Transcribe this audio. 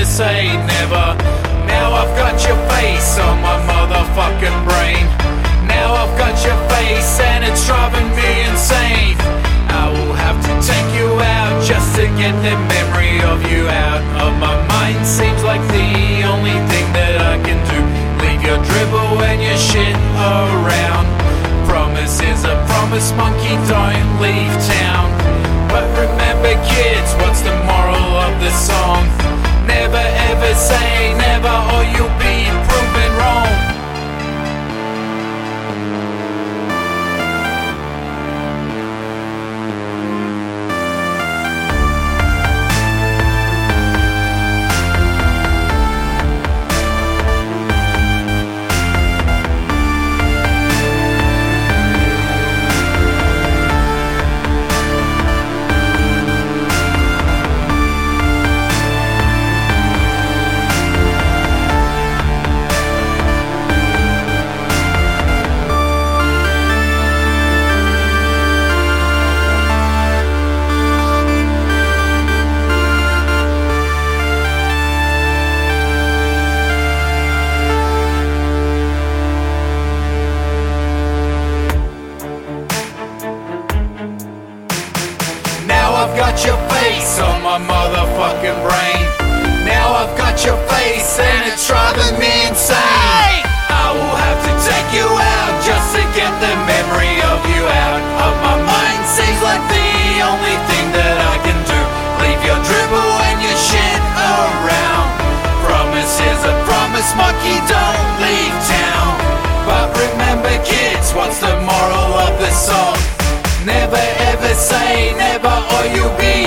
to say never. Now I've got your face on my motherfucking brain. Now I've got your face and it's driving me insane. I will have to take you out just to get the memory of you out of my mind. Seems like the only thing that I can do. Leave your dribble and your shit around. Promise is a promise, monkey, don't leave town. But remember, kids, what's the Now I've got your face on my motherfucking brain. Now I've got your face and it's driving me insane. I will have to take you out just to get the memory of you out of my mind. Seems like the only thing that I can do. Leave your dribble and your shit around. Promise is a promise, monkey, you'll be